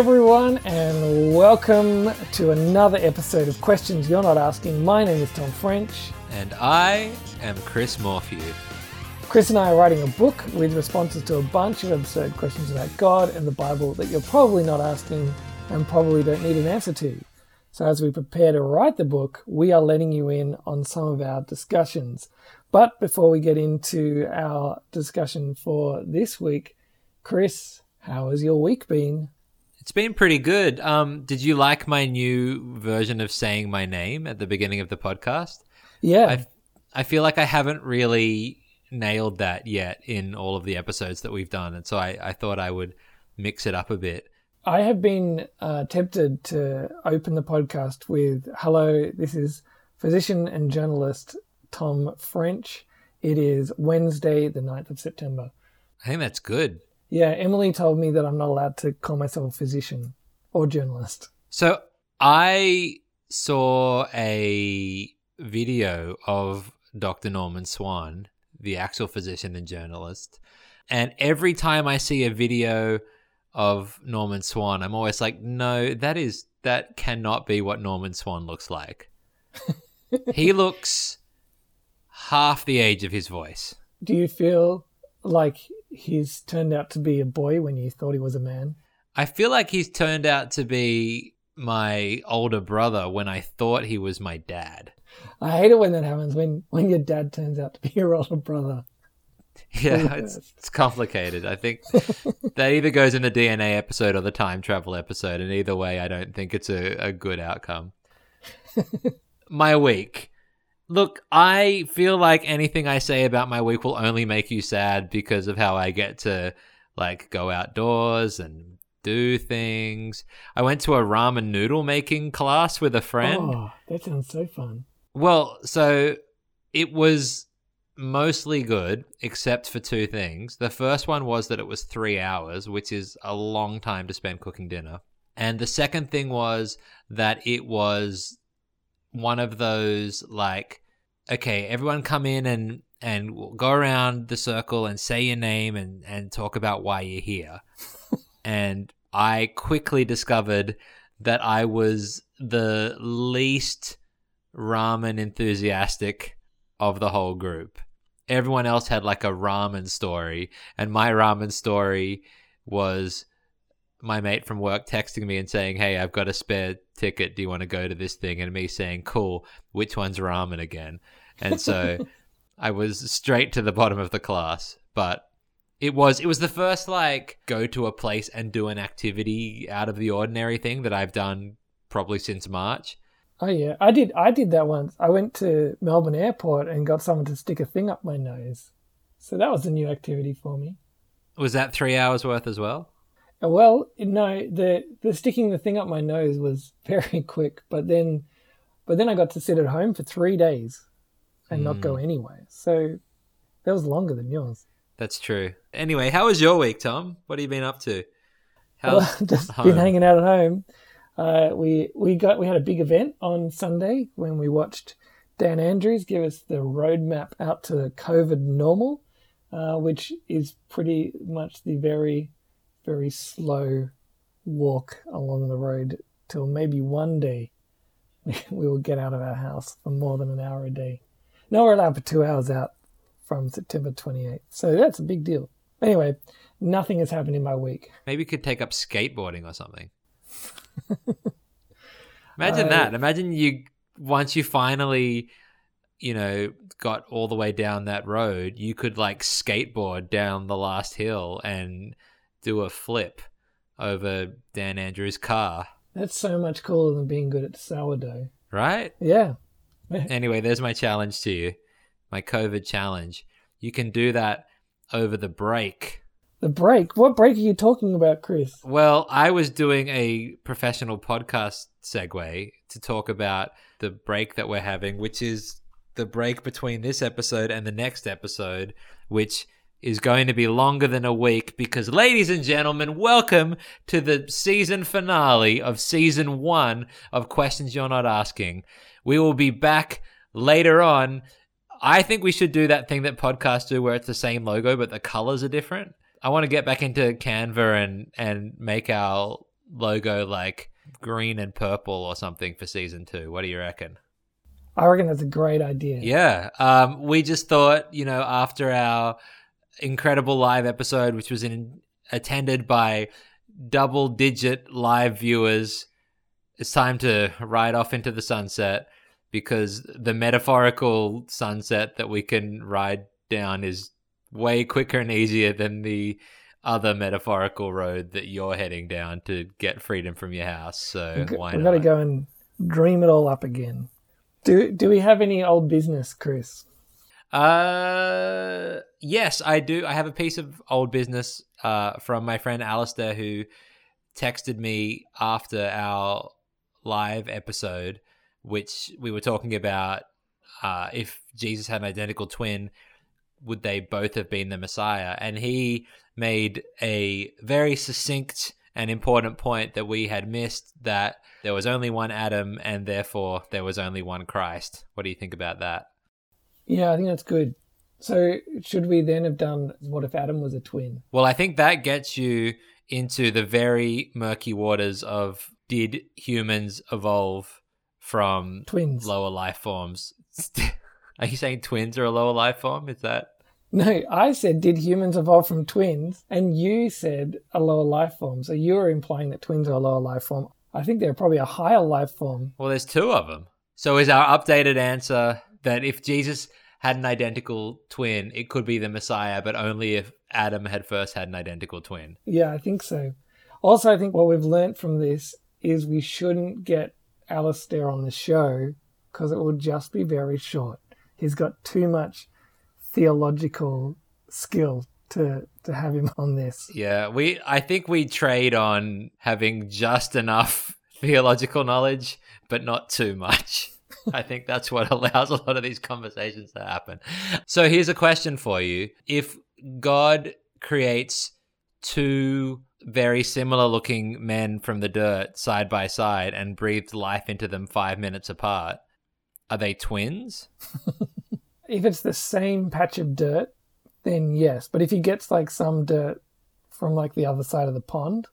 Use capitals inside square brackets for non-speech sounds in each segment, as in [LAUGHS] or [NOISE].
Everyone, and welcome to another episode of Questions You're Not Asking. My name is Tom French. And I am Chris Morphew. Chris and I are writing a book with responses to a bunch of absurd questions about God and the Bible that you're probably not asking and probably don't need an answer to. So, as we prepare to write the book, we are letting you in on some of our discussions. But before we get into our discussion for this week, Chris, how has your week been? It's been pretty good. Um, did you like my new version of saying my name at the beginning of the podcast? Yeah. I, I feel like I haven't really nailed that yet in all of the episodes that we've done. And so I, I thought I would mix it up a bit. I have been uh, tempted to open the podcast with Hello, this is physician and journalist Tom French. It is Wednesday, the 9th of September. I think that's good. Yeah, Emily told me that I'm not allowed to call myself a physician or journalist. So I saw a video of Dr. Norman Swan, the actual physician and journalist. And every time I see a video of Norman Swan, I'm always like, no, that is that cannot be what Norman Swan looks like. [LAUGHS] he looks half the age of his voice. Do you feel like he's turned out to be a boy when you thought he was a man? I feel like he's turned out to be my older brother when I thought he was my dad. I hate it when that happens when when your dad turns out to be your older brother. [LAUGHS] Yeah, it's, it's complicated. I think [LAUGHS] that either goes in the DNA episode or the time travel episode, and either way, I don't think it's a, a good outcome. [LAUGHS] my week. Look, I feel like anything I say about my week will only make you sad because of how I get to like go outdoors and do things. I went to a ramen noodle making class with a friend. Oh, that sounds so fun. Well, so it was mostly good, except for two things. The first one was that it was three hours, which is a long time to spend cooking dinner. And the second thing was that it was one of those like, okay, everyone come in and and go around the circle and say your name and and talk about why you're here. [LAUGHS] and I quickly discovered that I was the least ramen enthusiastic of the whole group. Everyone else had like a ramen story, and my ramen story was my mate from work texting me and saying, "Hey, I've got a spare ticket. Do you want to go to this thing?" And me saying, "Cool. Which one's ramen again?" And so [LAUGHS] I was straight to the bottom of the class, but it was it was the first like go to a place and do an activity out of the ordinary thing that I've done probably since March. Oh yeah, I did. I did that once. I went to Melbourne Airport and got someone to stick a thing up my nose. So that was a new activity for me. Was that three hours worth as well? Well, no, the the sticking the thing up my nose was [LAUGHS] very quick, but then, but then I got to sit at home for three days and not go anywhere. So that was longer than yours. That's true. Anyway, how was your week, Tom? What have you been up to? Well, [LAUGHS] just home? been hanging out at home. Uh, we we got we had a big event on Sunday when we watched Dan Andrews give us the roadmap out to COVID normal, uh, which is pretty much the very very slow walk along the road till maybe one day [LAUGHS] we, will get out of our house for more than an hour a day. Now we're allowed for two hours out from September 28th, so that's a big deal. Anyway, nothing has happened in my week. Maybe you could take up skateboarding or something. [LAUGHS] Imagine Uh, that. Imagine you once you finally, you know, got all the way down that road, you could like skateboard down the last hill and do a flip over Dan Andrews' car, That's so much cooler than being good at sourdough. right? Yeah. [LAUGHS] Anyway, there's my challenge to you. My COVID challenge. You can do that over the break. The break. What break are you talking about, Chris? Well, I was doing a professional podcast segue to talk about the break that we're having, which is the break between this episode and the next episode, which is going to be longer than a week because, ladies and gentlemen, welcome to the season finale of season one of Questions You're Not Asking. We will be back later on. I think we should do that thing that podcasts do where it's the same logo, but the colors are different. I want to get back into Canva and and make our logo like green and purple or something for season two. What do you reckon? I reckon that's a great idea. Yeah. Um, we just thought, you know, after our incredible live episode, which was in, attended by double digit live viewers, it's time to ride off into the sunset because the metaphorical sunset that we can ride down is way quicker and easier than the other metaphorical road that you're heading down to get freedom from your house. So We've got to go and dream it all up again. Do Do we have any old business, Chris? Uh, yes, I do. I have a piece of old business uh, from my friend Alistair who texted me after our live episode, which we were talking about uh, if Jesus had an identical twin, would they both have been the Messiah? And he made a very succinct and important point that we had missed that there was only one Adam and therefore there was only one Christ. What do you think about that? Yeah, I think that's good. So, should we then have done what if Adam was a twin? Well, I think that gets you into the very murky waters of did humans evolve from Twins. lower life forms? [LAUGHS] Are you saying twins are a lower life form? Is that No, I said, did humans evolve from twins? And you said a lower life form. So you were implying that twins are a lower life form. I think they're probably a higher life form. well? There's two of them. So is our updated answer that if Jesus had an identical twin, it could be the Messiah, but only if Adam had first had an identical twin? Yeah, I think so. Also, I think what we've learnt from this is we shouldn't get Alistair on the show because it will just be very short. He's got too much theological skill to to have him on this. Yeah, we. I think we trade on having just enough [LAUGHS] theological knowledge, but not too much. [LAUGHS] I think that's what [LAUGHS] allows a lot of these conversations to happen. So here's a question for you: If God creates two very similar-looking men from the dirt side by side and breathed life into them five minutes apart, are they twins? [LAUGHS] If it's the same patch of dirt, then yes. But if he gets like some dirt from like the other side of the pond,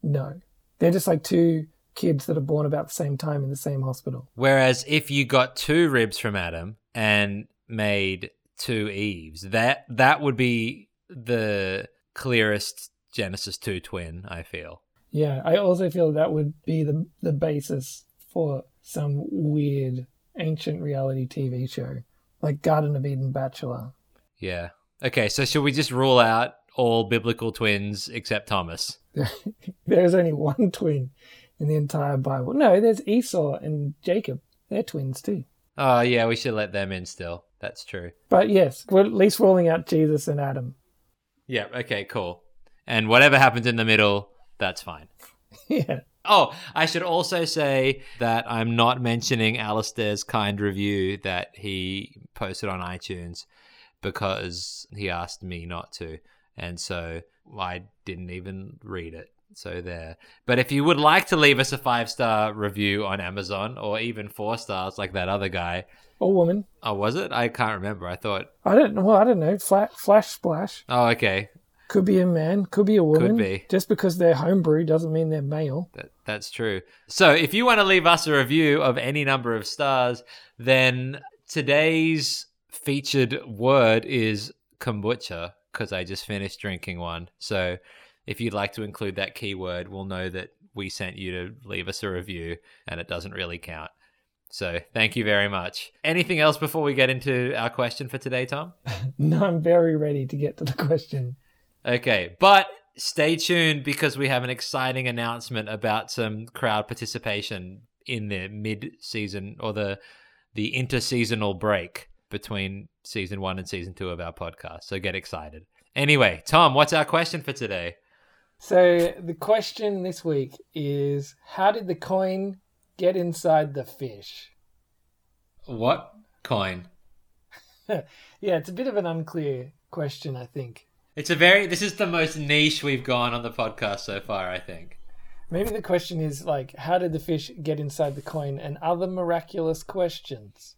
no. They're just like two kids that are born about the same time in the same hospital. Whereas if you got two ribs from Adam and made two Eves, that that would be the clearest Genesis 2 twin, I feel. Yeah, I also feel that would be the the basis for some weird ancient reality TV show, like Garden of Eden Bachelor. Yeah. Okay, so should we just rule out all biblical twins except Thomas? [LAUGHS] There's only one twin in the entire Bible. No, there's Esau and Jacob. They're twins too. Oh, yeah, we should let them in still. That's true. But yes, we're at least ruling out Jesus and Adam. Yeah, okay, cool. And whatever happens in the middle, that's fine. [LAUGHS] yeah. Oh, I should also say that I'm not mentioning Alistair's kind review that he posted on iTunes because he asked me not to. And so I didn't even read it. So there. But if you would like to leave us a five star review on Amazon or even four stars like that other guy. Or woman. Oh, was it? I can't remember. I thought. I don't know. Well, I don't know. Fla- flash splash. Oh, okay. Could be a man. Could be a woman. Could be. Just because they're homebrew doesn't mean they're male. That, that's true. So if you want to leave us a review of any number of stars, then today's featured word is kombucha because I just finished drinking one. So if you'd like to include that keyword, we'll know that we sent you to leave us a review and it doesn't really count. So thank you very much. Anything else before we get into our question for today, Tom? [LAUGHS] No, I'm very ready to get to the question. Okay, but stay tuned because we have an exciting announcement about some crowd participation in the mid-season or the the interseasonal break between season 1 and season 2 of our podcast. So get excited. Anyway, Tom, what's our question for today? So the question this week is how did the coin get inside the fish? What coin? [LAUGHS] Yeah, it's a bit of an unclear question, I think. It's a very this is the most niche we've gone on the podcast so far, I think. Maybe the question is like, how did the fish get inside the coin and other miraculous questions?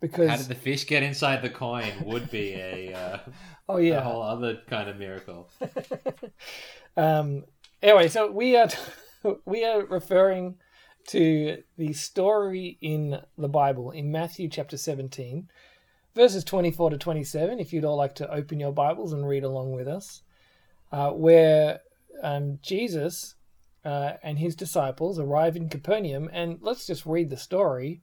Because How did the fish get inside the coin? Would be a, uh, oh a yeah. whole other kind of miracle. [LAUGHS] um, anyway, so we are [LAUGHS] we are referring to the story in the Bible in Matthew chapter 17, verses 24 to 27. If you'd all like to open your Bibles and read along with us, uh, where um, Jesus uh, and his disciples arrive in Capernaum, and let's just read the story.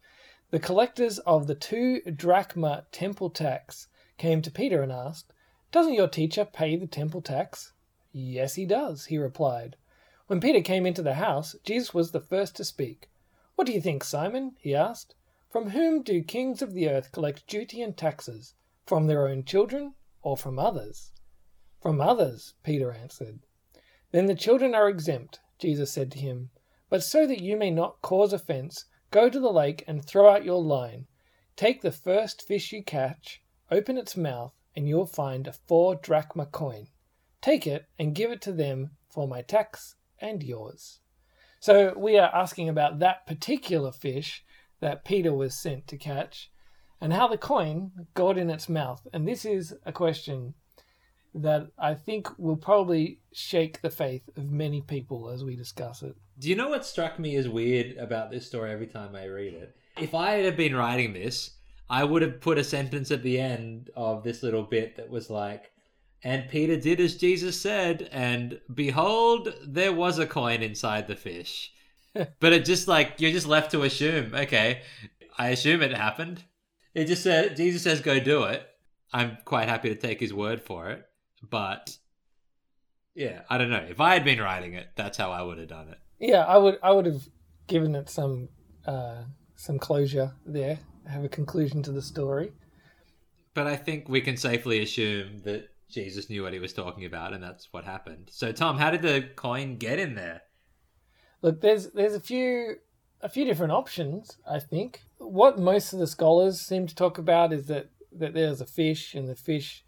The collectors of the two drachma temple tax came to Peter and asked, Doesn't your teacher pay the temple tax? Yes, he does, he replied. When Peter came into the house, Jesus was the first to speak. What do you think, Simon? he asked. From whom do kings of the earth collect duty and taxes? From their own children or from others? From others, Peter answered. Then the children are exempt, Jesus said to him. But so that you may not cause offense, go to the lake and throw out your line. Take the first fish you catch, open its mouth, and you'll find a four drachma coin. Take it and give it to them for my tax and yours. So we are asking about that particular fish that Peter was sent to catch and how the coin got in its mouth. And this is a question that I think will probably shake the faith of many people as we discuss it. Do you know what struck me as weird about this story every time I read it? If I had been writing this, I would have put a sentence at the end of this little bit that was like, and Peter did as Jesus said, and behold, there was a coin inside the fish. [LAUGHS] but it just like, you're just left to assume, okay, I assume it happened. It just said, Jesus says, go do it. I'm quite happy to take his word for it. But yeah, I don't know. If I had been writing it, that's how I would have done it. Yeah, I would I would have given it some uh, some closure there, have a conclusion to the story. But I think we can safely assume that Jesus knew what he was talking about, and that's what happened. So, Tom, how did the coin get in there? Look, there's there's a few a few different options. I think what most of the scholars seem to talk about is that that there's a fish, and the fish,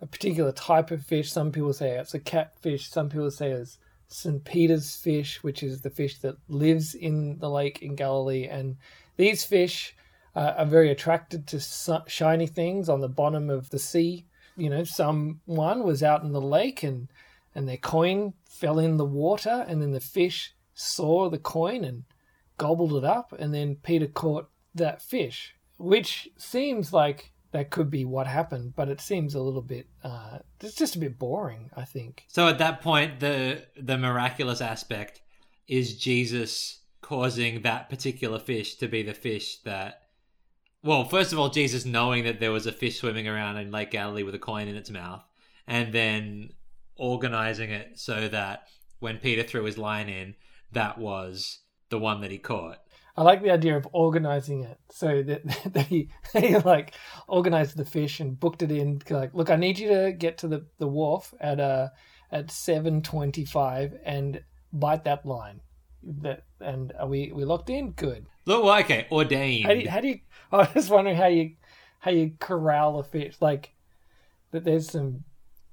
a particular type of fish. Some people say it's a catfish. Some people say it's St. Peter's fish, which is the fish that lives in the lake in Galilee. And these fish uh, are very attracted to su- shiny things on the bottom of the sea. You know, someone was out in the lake and and their coin fell in the water, and then the fish saw the coin and gobbled it up, and then Peter caught that fish, which seems like that could be what happened, but it seems a little bit uh, it's just a bit boring, I think. So at that point, the the miraculous aspect is Jesus causing that particular fish to be the fish that. Well, first of all, Jesus knowing that there was a fish swimming around in Lake Galilee with a coin in its mouth, and then organizing it so that when Peter threw his line in, that was the one that he caught. I like the idea of organizing it so that [LAUGHS] they they like organized the fish and booked it in. Like, look, I need you to get to the, the wharf at uh at seven twenty five and bite that line. That and are we we locked in? Good. Look, well, okay, ordained. How do you, how do you? [LAUGHS] I was just wondering how you how you corral a fish like that. There's some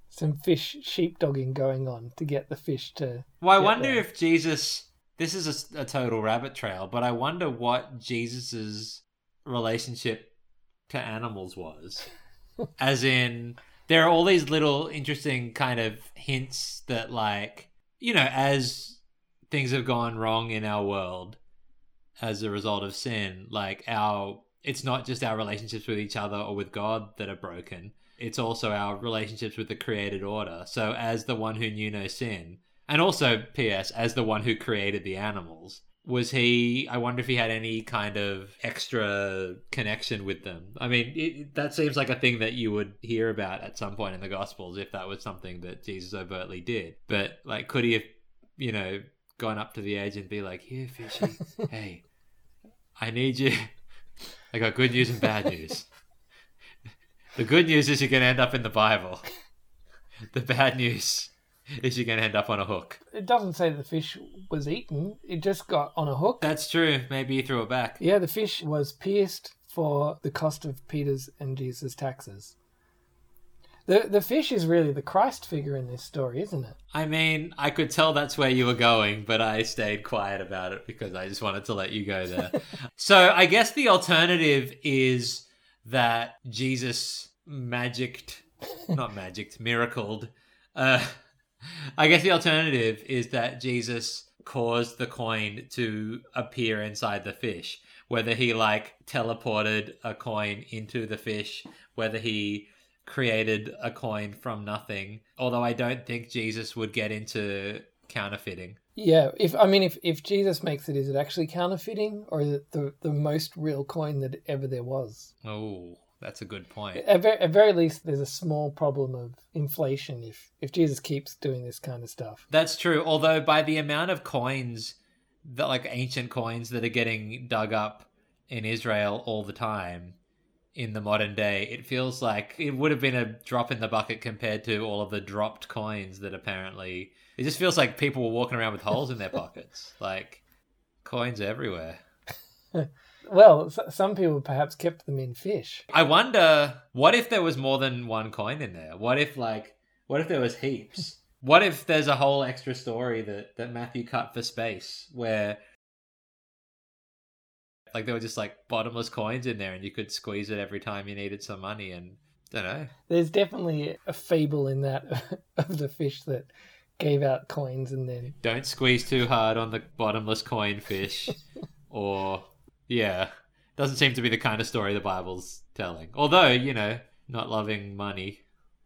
some fish sheepdogging going on to get the fish to. well, I wonder there. if Jesus. This is a, a total rabbit trail, but I wonder what Jesus's relationship to animals was. [LAUGHS] As in, there are all these little interesting kind of hints that, like, you know, as things have gone wrong in our world as a result of sin, like, our. It's not just our relationships with each other or with God that are broken. It's also our relationships with the created order. So, as the one who knew no sin, and also, P.S., as the one who created the animals, was he? I wonder if he had any kind of extra connection with them. I mean, it, that seems like a thing that you would hear about at some point in the Gospels if that was something that Jesus overtly did. But, like, could he have, you know, gone up to the edge and be like, here, fishy, [LAUGHS] hey, I need you. I got good news and bad news. [LAUGHS] The good news is you're going to end up in the Bible. [LAUGHS] The bad news [LAUGHS] is you're going to end up on a hook. It doesn't say the fish was eaten. It just got on a hook. That's true. Maybe you threw it back. Yeah, the fish was pierced for the cost of Peter's and Jesus' taxes. The the fish is really the Christ figure in this story, isn't it? I mean, I could tell that's where you were going, but I stayed quiet about it because I just wanted to let you go there. [LAUGHS] so I guess the alternative is that Jesus magicked, not magicked, miracled. Uh, I guess the alternative is that Jesus caused the coin to appear inside the fish. Whether he like teleported a coin into the fish, whether he created a coin from nothing. Although I don't think Jesus would get into counterfeiting. Yeah, if I mean if if Jesus makes it, is it actually counterfeiting or is it the the most real coin that ever there was? Oh, that's a good point. At very, at very least, there's a small problem of inflation if if Jesus keeps doing this kind of stuff. That's true. Although by the amount of coins that like ancient coins that are getting dug up in Israel all the time in the modern day, it feels like it would have been a drop in the bucket compared to all of the dropped coins that apparently it just feels like people were walking around with holes in their pockets. [LAUGHS] Like coins everywhere. [LAUGHS] Well, some people perhaps kept them in fish. I wonder what if there was more than one coin in there? What if like what if there was heaps? [LAUGHS] What if there's a whole extra story that that Matthew cut for space where like there were just like bottomless coins in there and you could squeeze it every time you needed some money and don't know. There's definitely a fable in that [LAUGHS] of the fish that gave out coins and then Don't squeeze too hard on the bottomless coin fish [LAUGHS] or yeah, doesn't seem to be the kind of story the Bible's telling. Although, you know, not loving money,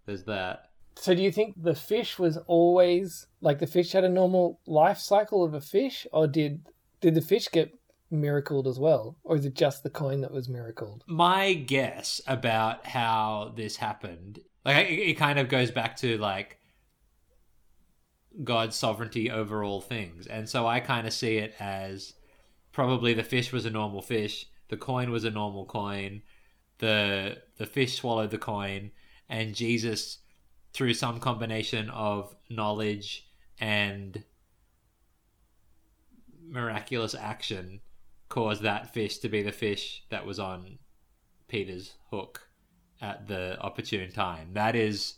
there's that. So do you think the fish was always like the fish had a normal life cycle of a fish, or did did the fish get miracled as well, or is it just the coin that was miracled? my guess about how this happened like it, it kind of goes back to like god's sovereignty over all things and so i kind of see it as probably the fish was a normal fish the coin was a normal coin the the fish swallowed the coin and jesus through some combination of knowledge and miraculous action caused that fish to be the fish that was on Peter's hook at the opportune time. That is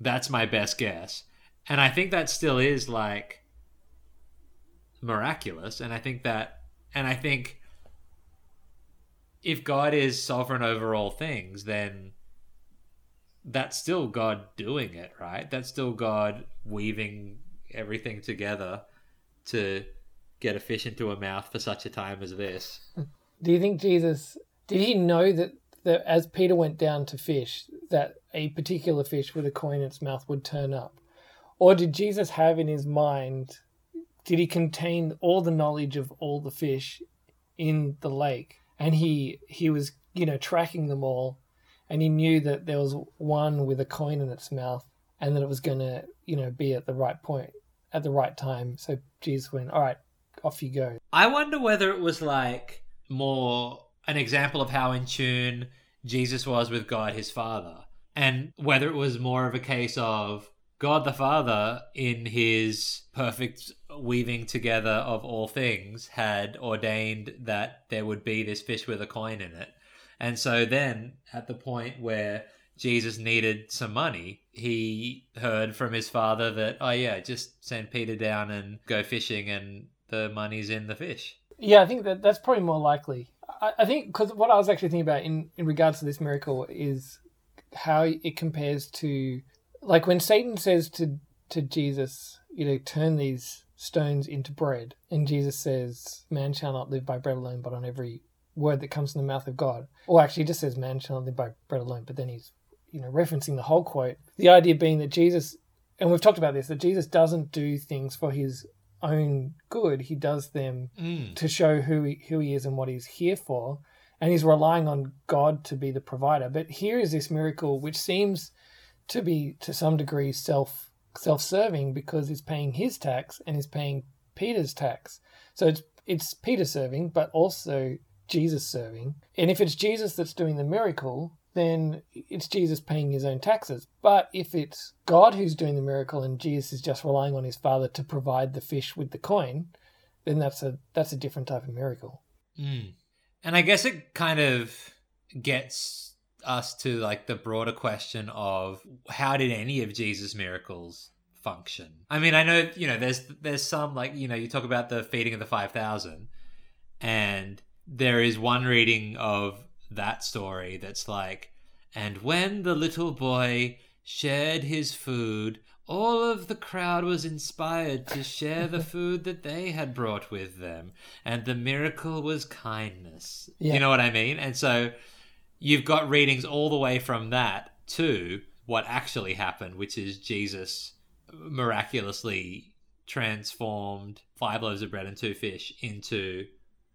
that's my best guess. And I think that still is like miraculous and I think that and I think if God is sovereign over all things then that's still God doing it, right? That's still God weaving everything together to get a fish into a mouth for such a time as this. [LAUGHS] Do you think Jesus did he know that that as Peter went down to fish that a particular fish with a coin in its mouth would turn up, or did Jesus have in his mind? Did he contain all the knowledge of all the fish in the lake, and he he was you know tracking them all, and he knew that there was one with a coin in its mouth, and that it was going to you know be at the right point at the right time. So Jesus went, all right, off you go. I wonder whether it was like more an example of how in tune Jesus was with God his Father, and whether it was more of a case of God the Father, in his perfect weaving together of all things, had ordained that there would be this fish with a coin in it. And so then, at the point where Jesus needed some money, he heard from his father that, oh, yeah, just send Peter down and go fishing, and the money's in the fish. Yeah, I think that that's probably more likely. I, I think because what I was actually thinking about in, in regards to this miracle is how it compares to like when Satan says to to Jesus, you know, turn these stones into bread, and Jesus says, "Man shall not live by bread alone, but on every word that comes from the mouth of God." Or actually, he just says, "Man shall not live by bread alone," but then he's you know referencing the whole quote. The idea being that Jesus, and we've talked about this, that Jesus doesn't do things for his own good. He does them Mm. to show who he, who he is and what he's here for, and he's relying on God to be the provider. But here is this miracle which seems to be to some degree self self serving because he's paying his tax and he's paying Peter's tax. So it's it's Peter serving, but also Jesus serving. And if it's Jesus that's doing the miracle, then it's Jesus paying his own taxes. But if it's God who's doing the miracle and Jesus is just relying on his father to provide the fish with the coin, then that's a that's a different type of miracle. Mm. And I guess it kind of gets us to like the broader question of how did any of Jesus' miracles function? I mean, I know, you know, there's there's some like, you know, you talk about the feeding of the 5000 and there is one reading of that story that's like, and when the little boy shared his food, all of the crowd was inspired to share the [LAUGHS] food that they had brought with them. And the miracle was kindness. Yeah. You know what I mean? And so you've got readings all the way from that to what actually happened, which is Jesus miraculously transformed five loaves of bread and two fish into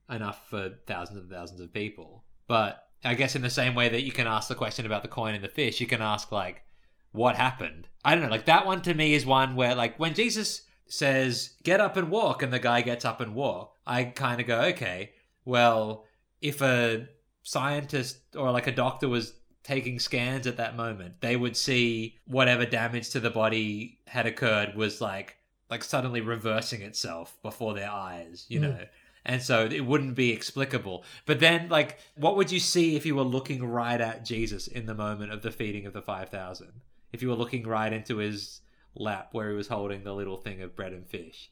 enough for thousands and thousands of people. But I guess in the same way that you can ask the question about the coin and the fish, you can ask like, what happened? I don't know. Like that one to me is one where like when Jesus says, get up and walk, and the guy gets up and walk, I kind of go, okay, well, if a scientist or like a doctor was taking scans at that moment, they would see whatever damage to the body had occurred was like like suddenly reversing itself before their eyes, you Mm. know. And so it wouldn't be explicable. But then like what would you see if you were looking right at Jesus in the moment of the feeding of the 5000? If you were looking right into his lap where he was holding the little thing of bread and fish.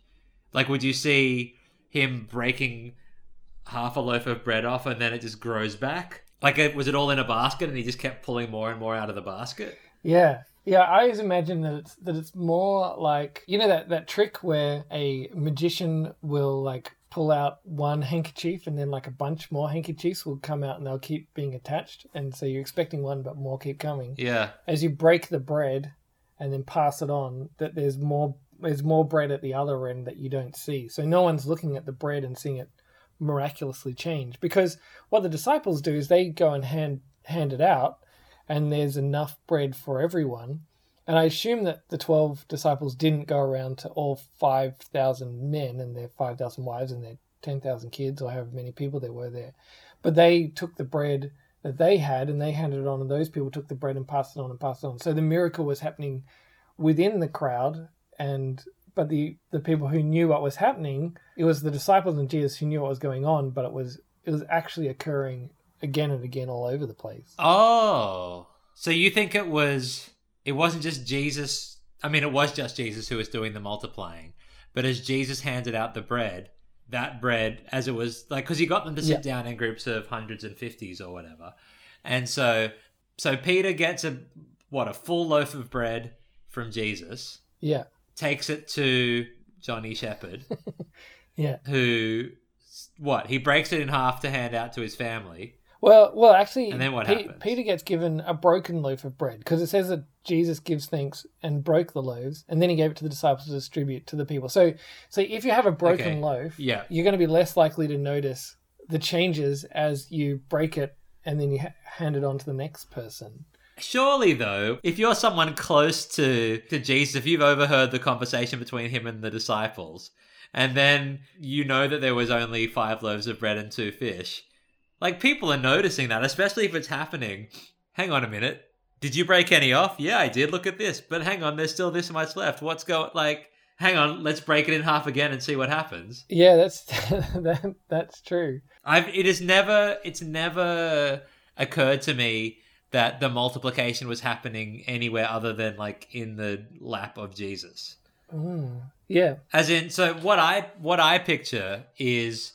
Like would you see him breaking half a loaf of bread off and then it just grows back? Like, it, was it all in a basket and he just kept pulling more and more out of the basket? Yeah. Yeah, I always imagine that it's that it's more like you know that, that trick where a magician will like pull out one handkerchief and then like a bunch more handkerchiefs will come out and they'll keep being attached and so you're expecting one but more keep coming. Yeah. As you break the bread and then pass it on, that there's more there's more bread at the other end that you don't see. So no one's looking at the bread and seeing it miraculously change because what the disciples do is they go and hand hand it out and there's enough bread for everyone. And I assume that the 12 disciples didn't go around to all 5,000 men and their 5,000 wives and their 10,000 kids or however many people there were there. But they took the bread that they had and they handed it on, and those people took the bread and passed it on and passed it on. So the miracle was happening within the crowd, and but the the people who knew what was happening, it was the disciples and Jesus who knew what was going on, but it was it was actually occurring again and again all over the place. Oh. So you think it was, it wasn't just Jesus. I mean, it was just Jesus who was doing the multiplying. But as Jesus handed out the bread, that bread, as it was like, because he got them to sit down in groups of hundreds and fifties or whatever. And so, so Peter gets a, what, a full loaf of bread from Jesus, Yeah, takes it to Johnny Shepherd, [LAUGHS] yeah. who, what, he breaks it in half to hand out to his family. Well, well, actually, And then what Pe- happens? Peter gets given a broken loaf of bread because it says that Jesus gives thanks and broke the loaves, and then he gave it to the disciples to distribute to the people. So, so if you have a broken Okay. loaf, Yeah. you're going to be less likely to notice the changes as you break it and then you ha- hand it on to the next person. Surely, though, if you're someone close to, to Jesus, if you've overheard the conversation between him and the disciples, and then you know that there was only five loaves of bread and two fish, like people are noticing that, especially if it's happening. Hang on a minute. Did you break any off? Yeah, I did. Look at this. But hang on, there's still this much left. What's going like hang on, let's break it in half again and see what happens. Yeah, that's [LAUGHS] that, that's true. I've it has never it's never occurred to me that the multiplication was happening anywhere other than like in the lap of Jesus. Mm. Yeah, As in so what I what I picture is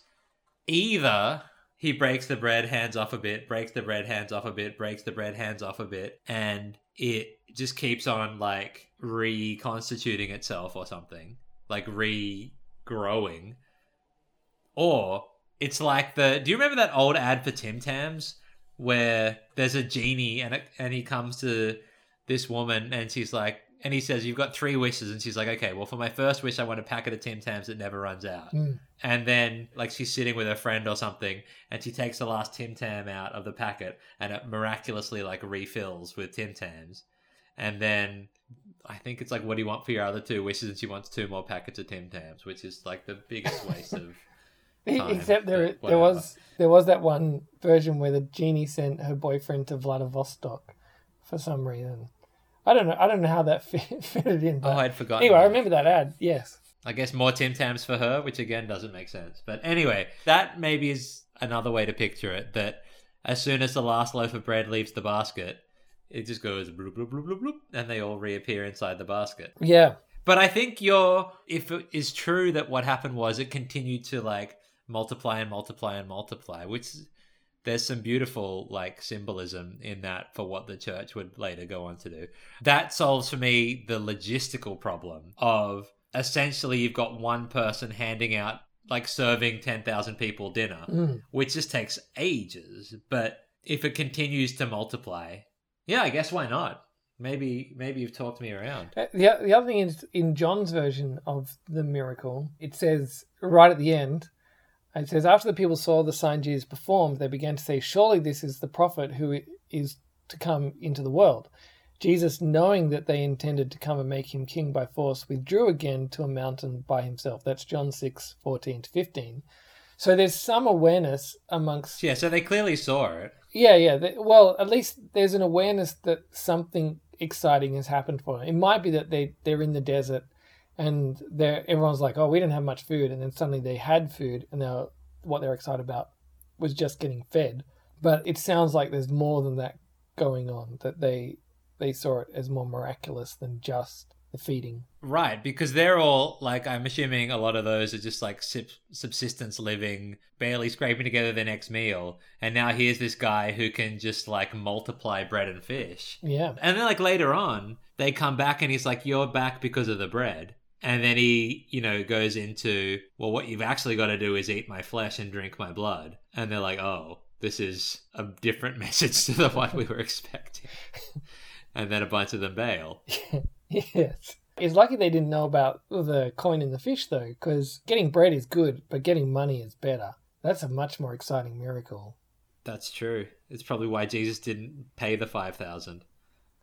either he breaks the bread, hands off a bit, breaks the bread, hands off a bit, breaks the bread, hands off a bit, and it just keeps on like reconstituting itself or something, like regrowing. Or it's like the. Do you remember that old ad for Tim Tams where there's a genie and it, and he comes to this woman and she's like, and he says, "You've got three wishes," and she's like, "Okay, well, for my first wish, I want a packet of Tim Tams that never runs out." Mm. And then, like, she's sitting with her friend or something, and she takes the last Tim Tam out of the packet, and it miraculously like refills with Tim Tams. And then I think it's like, "What do you want for your other two wishes?" And she wants two more packets of Tim Tams, which is like the biggest waste of. Time, Except there, there was there was that one version where the genie sent her boyfriend to Vladivostok for some reason. I don't know. I don't know how that [LAUGHS] fit, fitted in. Oh, But I'd forgotten. anyway, I remember that ad. Yes. I guess more Tim Tams for her, which again doesn't make sense. But anyway, that maybe is another way to picture it. That as soon as the last loaf of bread leaves the basket, it just goes bloop bloop bloop bloop bloop, and they all reappear inside the basket. Yeah. But I think you're, if it is true that what happened was it continued to like multiply and multiply and multiply, which there's some beautiful like symbolism in that for what the church would later go on to do. That solves for me the logistical problem of essentially you've got one person handing out like serving 10,000 people dinner, Mm. which just takes ages, but if it continues to multiply, yeah, I guess why not? Maybe maybe you've talked me around. Uh, The, the other thing is in John's version of the miracle, it says right at the end, it says, After the people saw the sign Jesus performed, they began to say, Surely this is the prophet who is to come into the world. Jesus, knowing that they intended to come and make him king by force, withdrew again to a mountain by himself. That's John 6 14 to 15. So there's some awareness amongst Yeah, so they clearly saw it. yeah, yeah. th- Well, at least there's an awareness that something exciting has happened for them. It might be that they they're in the desert, and they're everyone's like, "Oh, we didn't have much food," and then suddenly they had food, and they're what they're excited about was just getting fed. But it sounds like there's more than that going on. That they they saw it as more miraculous than just the feeding. Right, because they're all like I'm assuming a lot of those are just like subsistence living, barely scraping together their next meal, and now here's this guy who can just like multiply bread and fish. Yeah, And then like later on, they come back and he's like, "You're back because of the bread." And then he, you know, goes into, "Well, what you've actually got to do is eat my flesh and drink my blood." And they're like, "Oh, this is a different [LAUGHS] message to the one we were expecting." and then a bunch of them bail. [LAUGHS] yes. It's lucky they didn't know about the coin in the fish, though, because getting bread is good, but getting money is better. That's a much more exciting miracle. That's true. It's probably why Jesus didn't pay the 5,000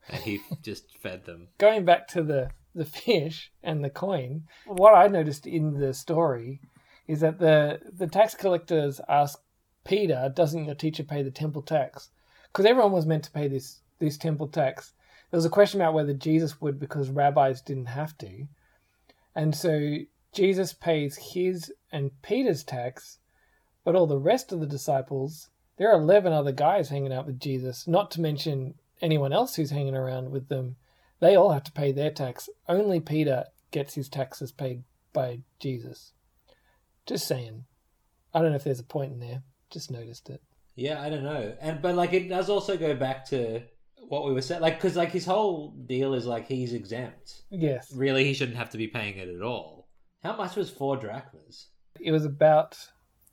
and he [LAUGHS] just fed them. Going back to the, the fish and the coin, what I noticed in the story is that the, the tax collectors ask Peter, doesn't your teacher pay the temple tax? Because everyone was meant to pay this, this temple tax. There was a question about whether Jesus would because rabbis didn't have to. And so Jesus pays his and Peter's tax, but all the rest of the disciples, there are 11 other guys hanging out with Jesus, not to mention anyone else who's hanging around with them. They all have to pay their tax. Only Peter gets his taxes paid by Jesus. Just saying. I don't know if there's a point in there. Just noticed it. Yeah, I don't know. And but like it does also go back to what we were saying like cuz like his whole deal is like he's exempt. Yes. Really he shouldn't have to be paying it at all. How much was 4 drachmas? It was about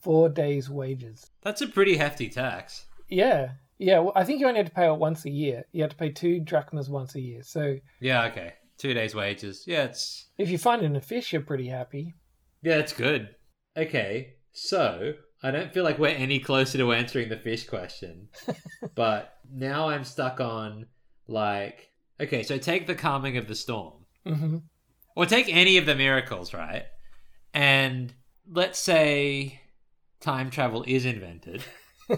four days' wages. That's a pretty hefty tax. Yeah. Yeah. Well, I think you only had to pay it once a year. You had to pay two drachmas once a year. So Yeah, okay. 2 days wages. Yeah, it's if you find it in a fish, you're pretty happy. Yeah, it's good. Okay, so I don't feel like we're any closer to answering the fish question, [LAUGHS] but now I'm stuck on like, okay, so take the calming of the storm, hmm or take any of the miracles, right? And let's say time travel is invented. [LAUGHS]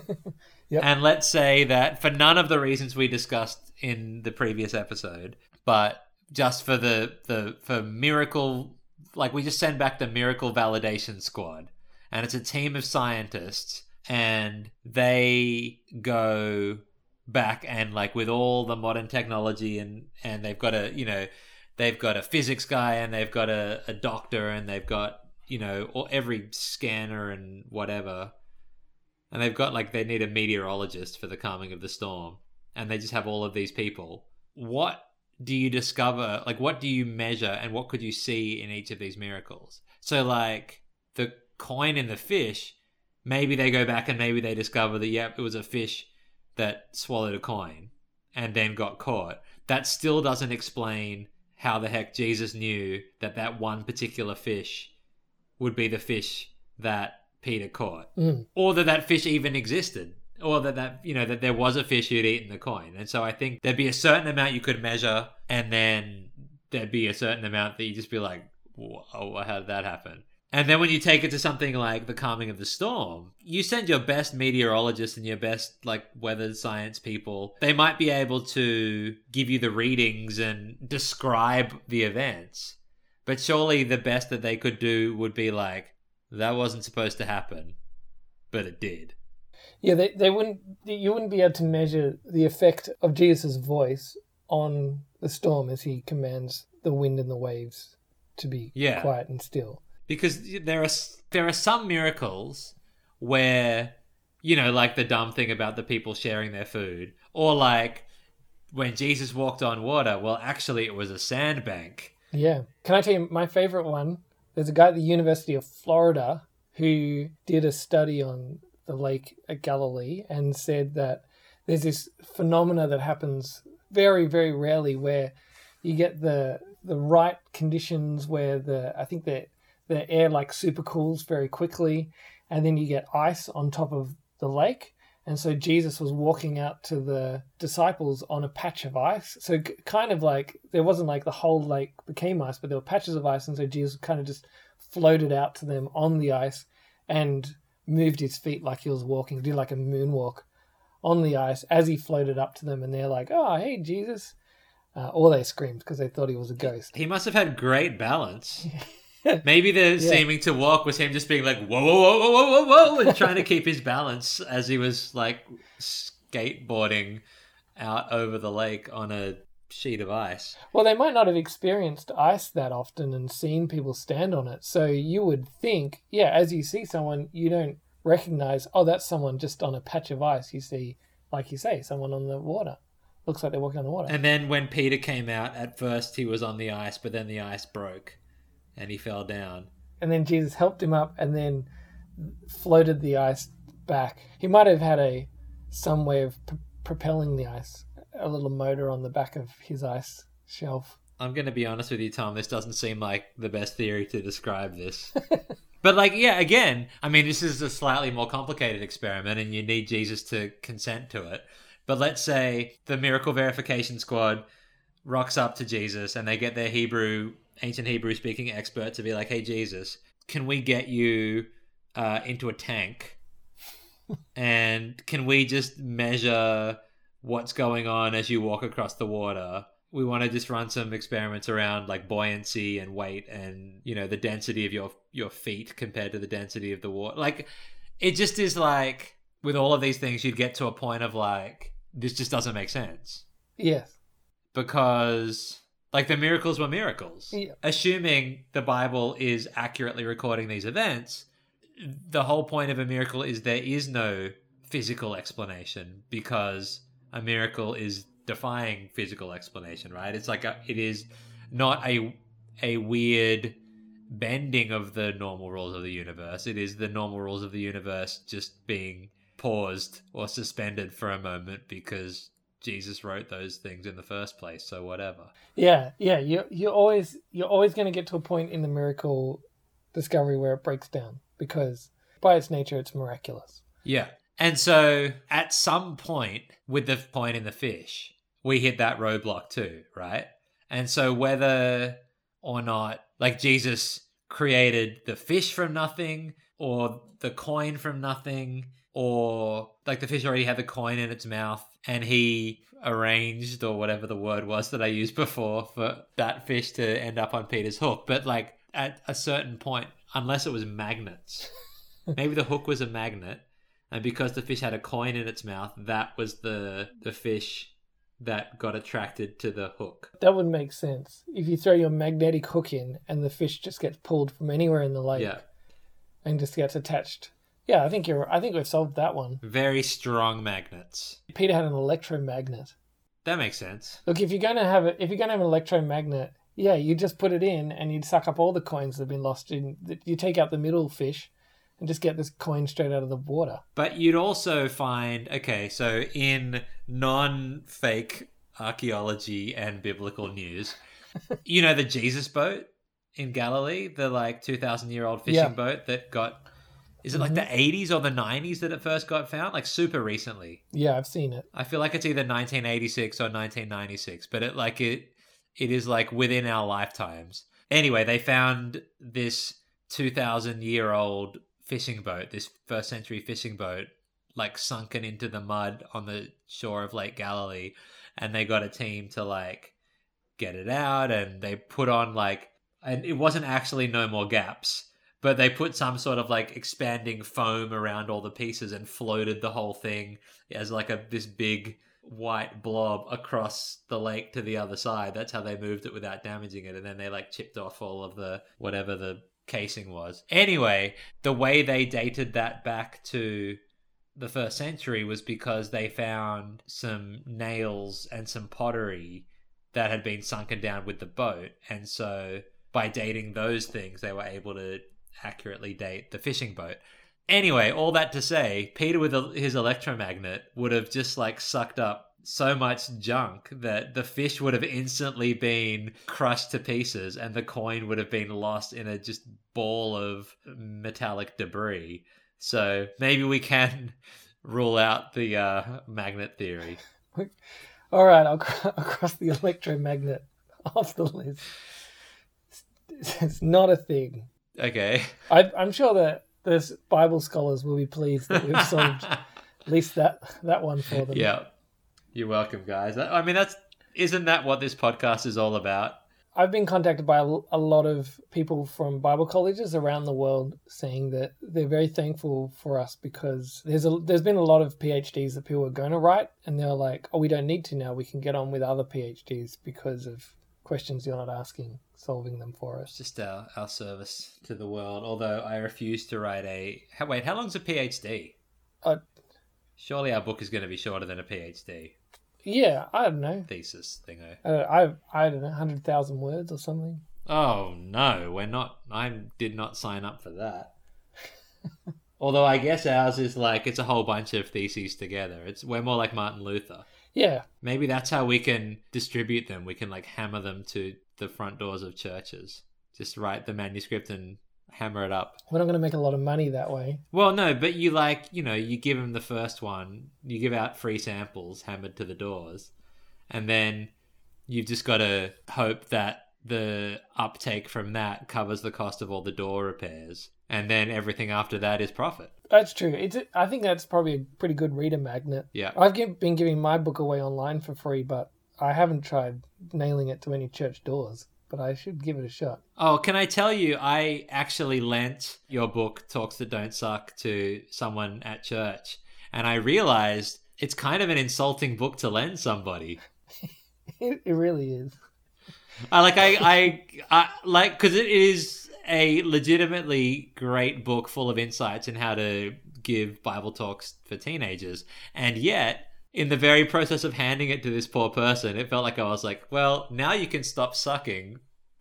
Yep. And let's say that for none of the reasons we discussed in the previous episode, but just for the the for miracle like we just send back the miracle validation squad and it's a team of scientists and they go back and like with all the modern technology and and they've got a you know they've got a physics guy and they've got a, a doctor and they've got you know or every scanner and whatever and they've got like they need a meteorologist for the calming of the storm. And they just have all of these people. What do you discover like what do you measure and what could you see in each of these miracles? So like the coin in the fish maybe they go back and maybe they discover that yep it was a fish that swallowed a coin and then got caught. That still doesn't explain how the heck jesus knew that that one particular fish would be the fish that peter caught Mm. or that that fish even existed. Or that that you know that there was a fish who'd eaten the coin. And so i think there'd be a certain amount you could measure and then there'd be a certain amount that you'd just be like oh how did that happen? And then when you take it to something like the calming of the storm you send your best meteorologists and your best like weather science people they might be able to give you the readings and describe the events. But surely the best that they could do would be like that wasn't supposed to happen but it did Yeah, they, they wouldn't. You wouldn't be able to measure the effect of Jesus' voice on the storm as he commands the wind and the waves to be Yeah. quiet and still. because there are there are some miracles where You know, like the dumb thing about the people sharing their food. Or like when Jesus walked on water, well, actually, it was a sandbank. Yeah. Can I tell you my favorite one? There's a guy at the University of Florida who did a study on the lake at Galilee and said that there's this phenomena that happens very, very rarely where you get the the right conditions where the I think the the air like super cools very quickly and then you get ice on top of the lake and so Jesus was walking out to the disciples on a patch of ice. So kind of like there wasn't like the whole lake became ice, but there were patches of ice, and so Jesus kind of just floated out to them on the ice and moved his feet like he was walking, did like a moonwalk on the ice as he floated up to them, and they're like, "Oh, hey, Jesus!" Uh, or they screamed because they thought he was a ghost. He must have had great balance. [LAUGHS] [LAUGHS] Maybe the yeah. seeming to walk was him just being like whoa whoa whoa whoa whoa whoa and [LAUGHS] trying to keep his balance as he was like skateboarding out over the lake on a sheet of ice. Well, they might not have experienced ice that often and seen people stand on it. So you would think, yeah, as you see someone, you don't recognize, oh, that's someone just on a patch of ice. You see, like you say, someone on the water. Looks like they're walking on the water. And then when Peter came out, at first he was on the ice, but then the ice broke and he fell down. And then Jesus helped him up and then floated the ice back. He might have had a some way of p- propelling the ice, a little motor on the back of his ice shelf. I'm going to be honest with you, Tom. This doesn't seem like the best theory to describe this. [LAUGHS] but, like, yeah, again, I mean, this is a slightly more complicated experiment and you need Jesus to consent to it. But let's say the miracle verification squad rocks up to Jesus and they get their Hebrew ancient Hebrew speaking expert to be like, "Hey Jesus, can we get you uh, into a tank? [LAUGHS] and can we just measure what's going on as you walk across the water?" We want to just run some experiments around like buoyancy and weight and you know the density of your your feet compared to the density of the water. Like it just is like with all of these things you'd get to a point of like this just doesn't make sense. Yes. Because like the miracles were miracles. Yeah. Assuming the Bible is accurately recording these events, the whole point of a miracle is there is no physical explanation because a miracle is defying physical explanation, right? It's like a, it is not a a weird bending of the normal rules of the universe. It is the normal rules of the universe just being paused or suspended for a moment because Jesus wrote those things in the first place, so whatever. Yeah, yeah. You you always you're always going to get to a point in the miracle discovery where it breaks down because by its nature it's miraculous. Yeah. And so at some point with the point in the fish, we hit that roadblock too, right? And so whether or not like Jesus created the fish from nothing or the coin from nothing or like the fish already had the coin in its mouth and he arranged or whatever the word was that I used before for that fish to end up on Peter's hook. But like at a certain point, unless it was magnets, [LAUGHS] maybe the hook was a magnet, and because the fish had a coin in its mouth, that was the the fish that got attracted to the hook. That would make sense. If you throw your magnetic hook in and the fish just gets pulled from anywhere in the lake Yeah. and just gets attached. Yeah, I think you're I think we've solved that one. Very strong magnets. Peter had an electromagnet. That makes sense. Look, if you're to have it, if you're to have an electromagnet, yeah, you just put it in and you'd suck up all the coins that have been lost. In you take out the middle fish, and just get this coin straight out of the water. But you'd also find okay, so in non-fake archaeology and biblical news, [LAUGHS] you know the Jesus boat in Galilee, the like two thousand year old fishing Yeah. boat that got. Is it like the mm-hmm. eighties or the nineties that it first got found? Like super recently. Yeah, I've seen it. I feel like it's either 1986 or 1996, but it like it it is like within our lifetimes. Anyway, they found this 2000 year old fishing boat, this first century fishing boat, like sunken into the mud on the shore of Lake Galilee, and they got a team to like get it out, and they put on like, and it wasn't actually no more gaps. But they put some sort of like expanding foam around all the pieces and floated the whole thing as like a this big white blob across the lake to the other side. That's how they moved it without damaging it. And then they like chipped off all of the whatever the casing was. Anyway, the way they dated that back to the first century was because they found some nails and some pottery that had been sunken down with the boat. And so by dating those things, they were able to accurately date the fishing boat. Anyway, all that to say, Peter with his electromagnet would have just like sucked up so much junk that the fish would have instantly been crushed to pieces and the coin would have been lost in a just ball of metallic debris. So maybe we can [LAUGHS] rule out the uh, magnet theory. [LAUGHS] All right, I'll, [LAUGHS] I'll cross the electromagnet off the list. It's, it's not a thing. Okay. I, I'm sure that the Bible scholars will be pleased that we've solved [LAUGHS] at least that that one for them. Yeah. You're welcome, guys. I mean, that's isn't that what this podcast is all about? I've been contacted by a, a lot of people from Bible colleges around the world saying that they're very thankful for us because there's a there's been a lot of PhDs that people are going to write and they're like, oh, we don't need to now. We can get on with other PhDs because of questions you're not asking, solving them for us. Just our, our service to the world. Although I refuse to write a. Wait, how long's a PhD? Uh, Surely our book is going to be shorter than a PhD. Yeah, I don't know. Thesis thingo. Uh, I I don't know, hundred thousand words or something. Oh no, we're not. I did not sign up for that. [LAUGHS] Although I guess ours is like it's a whole bunch of theses together. It's we're more like Martin Luther. Yeah. Maybe that's how we can distribute them. We can like hammer them to the front doors of churches. Just write the manuscript and hammer it up. We're not going to make a lot of money that way. Well, no, but you like, you know, you give them the first one, you give out free samples hammered to the doors, and then you've just got to hope that the uptake from that covers the cost of all the door repairs, and then everything after that is profit. That's true. It's I think that's probably a pretty good reader magnet. Yeah. I've been giving my book away online for free, but I haven't tried nailing it to any church doors but I should give it a shot. Oh, can I tell you, I actually lent your book, Talks That Don't Suck, to someone at church, and I realized it's kind of an insulting book to lend somebody. [LAUGHS] it, it really is. I like I I, I like because it is a legitimately great book full of insights in how to give Bible talks for teenagers, and yet in the very process of handing it to this poor person, it felt like I was like, well, now you can stop sucking,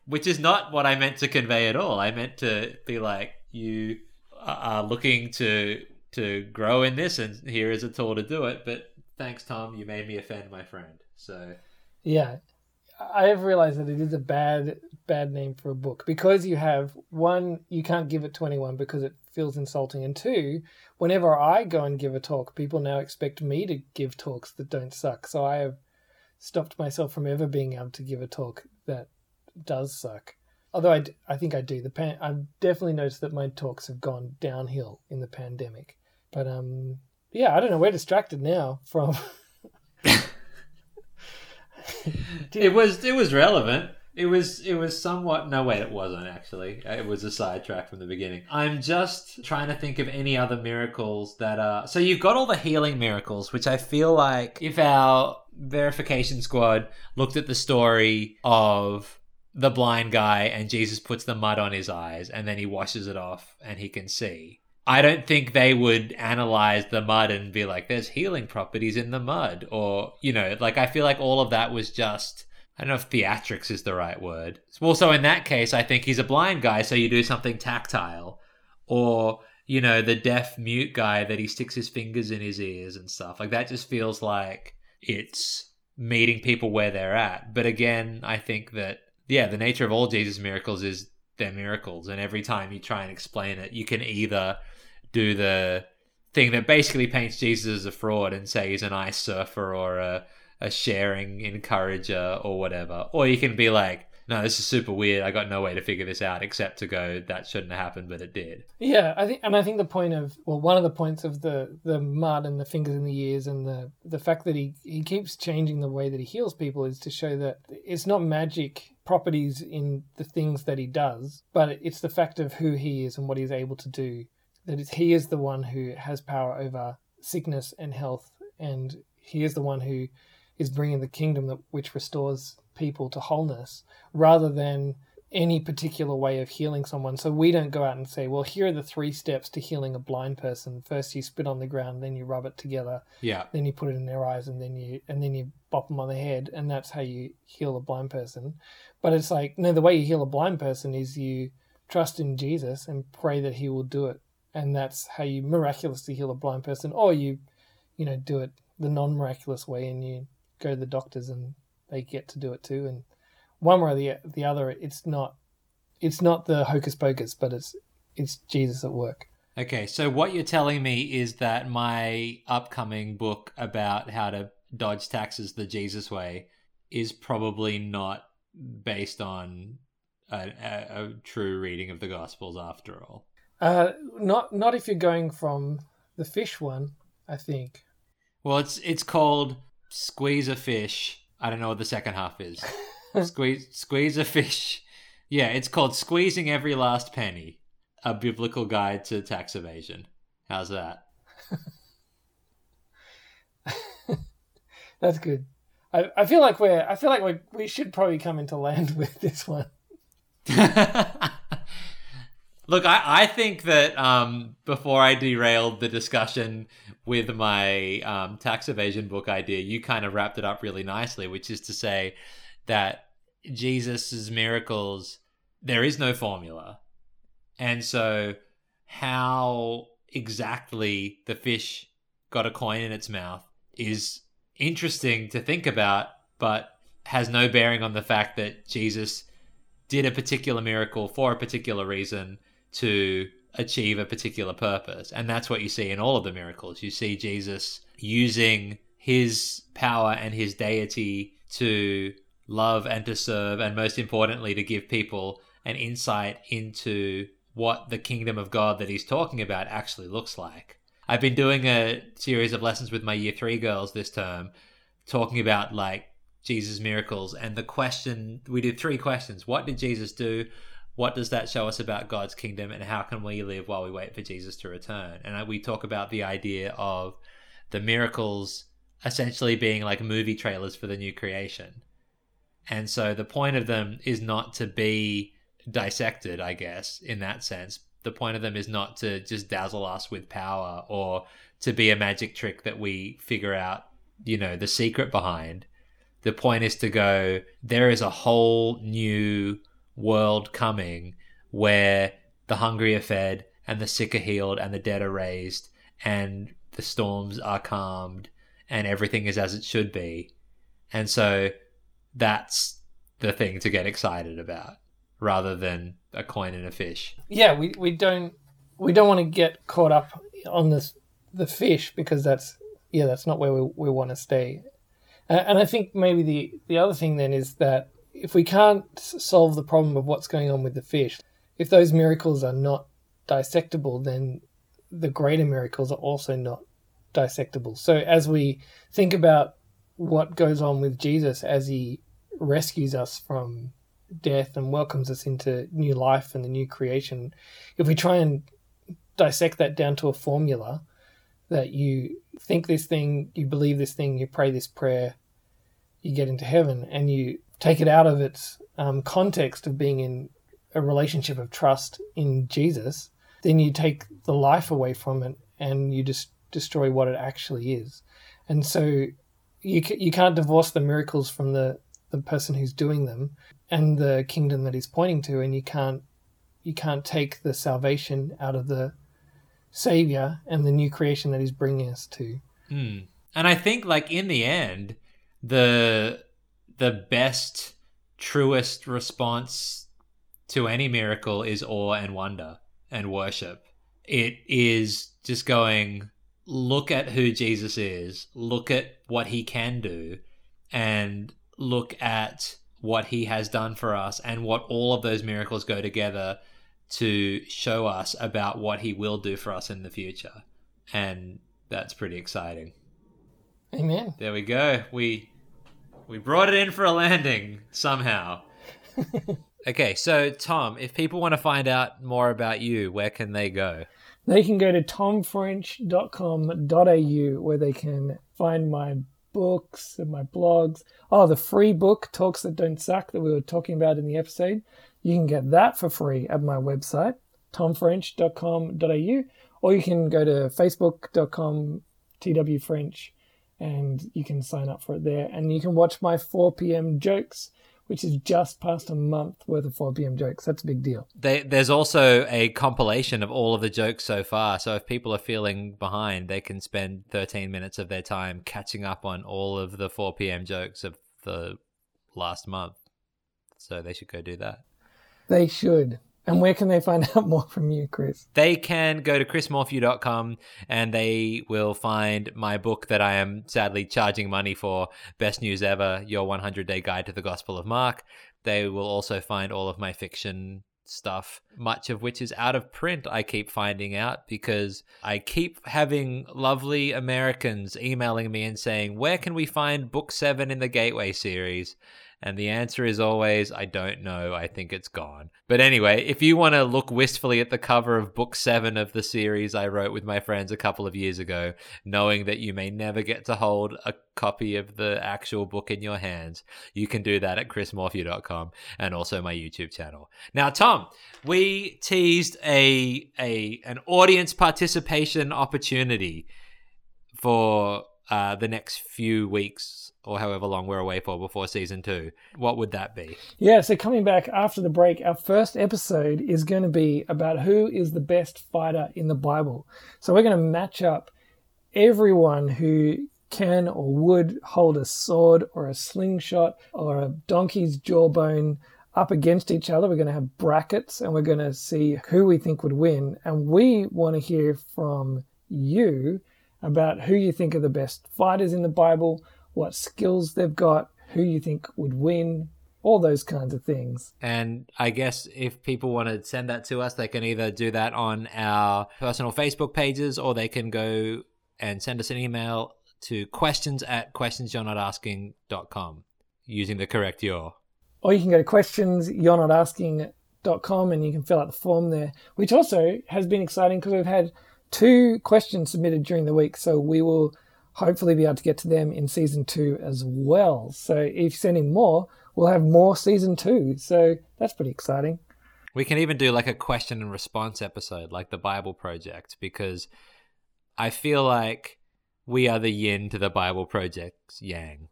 which is not what I meant to convey at all. I meant to be like, you are looking to to grow in this, and here is a tool to do it. But thanks, Tom, you made me offend my friend. So yeah, I have realized that it is a bad bad name for a book because you have one, you can't give it to anyone because it feels insulting, and two, whenever I go and give a talk, people now expect me to give talks that don't suck. So I have stopped myself from ever being able to give a talk that does suck. Although I, I think I do. The pan, I've definitely noticed that my talks have gone downhill in the pandemic. But um, yeah, I don't know. We're distracted now from. [LAUGHS] it was it was relevant. It was it was somewhat no wait it wasn't actually it was a sidetrack from the beginning. I'm just trying to think of any other miracles that are so you've got all the healing miracles which I feel like if our verification squad looked at the story of the blind guy and Jesus puts the mud on his eyes and then he washes it off and he can see. I don't think they would analyze the mud and be like there's healing properties in the mud or you know like I feel like all of that was just I don't know if theatrics is the right word. Well, so in that case, I think he's a blind guy, so you do something tactile. Or, you know, the deaf mute guy that he sticks his fingers in his ears and stuff. Like that just feels like it's meeting people where they're at. But again, I think that, yeah, the nature of all Jesus' miracles is they're miracles. And every time you try and explain it, you can either do the thing that basically paints Jesus as a fraud and say he's an ice surfer or a a sharing encourager or whatever. Or you can be like, no, this is super weird. I got no way to figure this out except to go, that shouldn't have happened, but it did. Yeah, I think, and I think the point of, well, one of the points of the the mud and the fingers in the ears and the the fact that he he keeps changing the way that he heals people is to show that it's not magic properties in the things that he does, but it's the fact of who he is and what he's able to do. That he is the one who has power over sickness and health, and he is the one who is bringing the kingdom that which restores people to wholeness rather than any particular way of healing someone. So we don't go out and say, well, here are the three steps to healing a blind person. First, you spit on the ground, then you rub it together, Yeah. then you put it in their eyes, and then you and then you bop them on the head, and that's how you heal a blind person. But it's like no, the way you heal a blind person is you trust in Jesus and pray that He will do it, and that's how you miraculously heal a blind person. Or you, you know, do it the non-miraculous way, and you go to the doctors and they get to do it too, and one way or the the other, it's not it's not the hocus pocus, but it's it's Jesus at work. Okay, so what you're telling me is that my upcoming book about how to dodge taxes the Jesus way is probably not based on a, a, a true reading of the Gospels after all. Uh, not not if you're going from the fish one, I think. Well, it's it's called Squeeze a Fish. I don't know what the second half is. [LAUGHS] squeeze squeeze a fish. Yeah, it's called Squeezing Every Last Penny, a biblical guide to tax evasion. How's that? [LAUGHS] That's good. I, I feel like we're I feel like we we should probably come into land [LAUGHS] with this one. Look, I, I think that um, before I derailed the discussion with my um, tax evasion book idea, you kind of wrapped it up really nicely, which is to say that Jesus's miracles, there is no formula. And so, how exactly the fish got a coin in its mouth is interesting to think about, but has no bearing on the fact that Jesus did a particular miracle for a particular reason to achieve a particular purpose. And that's what you see in all of the miracles. You see Jesus using his power and his deity to love and to serve, and most importantly, to give people an insight into what the kingdom of God that he's talking about actually looks like. I've been doing a series of lessons with my year three girls this term, talking about like Jesus' miracles. And the question we did three questions What did Jesus do? What does that show us about God's kingdom? And how can we live while we wait for Jesus to return? And uh, we talk about the idea of the miracles essentially being like movie trailers for the new creation. And so the point of them is not to be dissected, I guess, in that sense. The point of them is not to just dazzle us with power or to be a magic trick that we figure out, you know, the secret behind. The point is to go, there is a whole new world coming where the hungry are fed and the sick are healed and the dead are raised and the storms are calmed and everything is as it should be. And so that's the thing to get excited about rather than a coin and a fish. Yeah, we, we don't we don't want to get caught up on this the fish because that's yeah that's not where we, we want to stay. And I think maybe the the other thing then is that if we can't solve the problem of what's going on with the fish, if those miracles are not dissectable, then the greater miracles are also not dissectable. So as we think about what goes on with Jesus as he rescues us from death and welcomes us into new life and the new creation, if we try and dissect that down to a formula that you think this thing, you believe this thing, you pray this prayer, you get into heaven, and you take it out of its um, context of being in a relationship of trust in Jesus, then you take the life away from it and you just destroy what it actually is. And so you you can't divorce the miracles from the the person who's doing them and the kingdom that he's pointing to, and you can't you can't take the salvation out of the savior and the new creation that he's bringing us to. Hmm. And I think, like in the end, the the best, truest response to any miracle is awe and wonder and worship. It is just going, look at who Jesus is, look at what he can do, and look at what he has done for us and what all of those miracles go together to show us about what he will do for us in the future. And that's pretty exciting. Amen. There we go. We we brought it in for a landing somehow. [LAUGHS] okay, so Tom, if people want to find out more about you, where can they go? They can go to tomfrench.com.au where they can find my books and my blogs. Oh, the free book, Talks That Don't Suck, that we were talking about in the episode. You can get that for free at my website, tomfrench.com.au, or you can go to facebook.com twfrench and you can sign up for it there. And you can watch my 4 p.m. jokes, which is just past a month worth of 4 p.m. jokes. That's a big deal. They, there's also a compilation of all of the jokes so far. So if people are feeling behind, they can spend 13 minutes of their time catching up on all of the 4 p.m. jokes of the last month. So they should go do that. They should. And where can they find [LAUGHS] out more from you, Chris? They can go to chrismorphew.com and they will find my book that I am sadly charging money for Best News Ever Your 100 Day Guide to the Gospel of Mark. They will also find all of my fiction stuff, much of which is out of print, I keep finding out because I keep having lovely Americans emailing me and saying, Where can we find book seven in the Gateway series? And the answer is always, I don't know. I think it's gone. But anyway, if you want to look wistfully at the cover of book seven of the series I wrote with my friends a couple of years ago, knowing that you may never get to hold a copy of the actual book in your hands, you can do that at chrismorphew.com and also my YouTube channel. Now, Tom, we teased a, a an audience participation opportunity for uh, the next few weeks or however long we're away for before season two, what would that be? Yeah, so coming back after the break, our first episode is going to be about who is the best fighter in the Bible. So we're going to match up everyone who can or would hold a sword or a slingshot or a donkey's jawbone up against each other. We're going to have brackets and we're going to see who we think would win. And we want to hear from you about who you think are the best fighters in the Bible what skills they've got, who you think would win, all those kinds of things. And I guess if people want to send that to us, they can either do that on our personal Facebook pages or they can go and send us an email to questions at questionsyournotasking.com using the correct your. Or you can go to questions you're not asking.com and you can fill out the form there, which also has been exciting because we've had two questions submitted during the week. So we will hopefully be able to get to them in season two as well. So if you send in more, we'll have more season two. So that's pretty exciting. We can even do like a question and response episode, like the Bible Project, because I feel like we are the yin to the Bible Project's yang.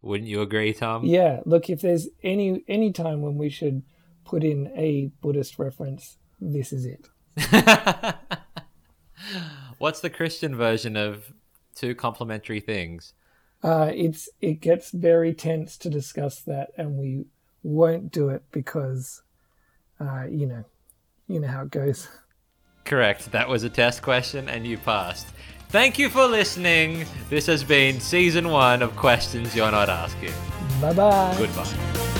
Wouldn't you agree, Tom? Yeah. Look, if there's any any time when we should put in a Buddhist reference, this is it. [LAUGHS] What's the Christian version of two complementary things. Uh, it's it gets very tense to discuss that, and we won't do it because, uh, you know, you know how it goes. Correct. That was a test question, and you passed. Thank you for listening. This has been season one of Questions You're Not Asking. Bye bye. Goodbye.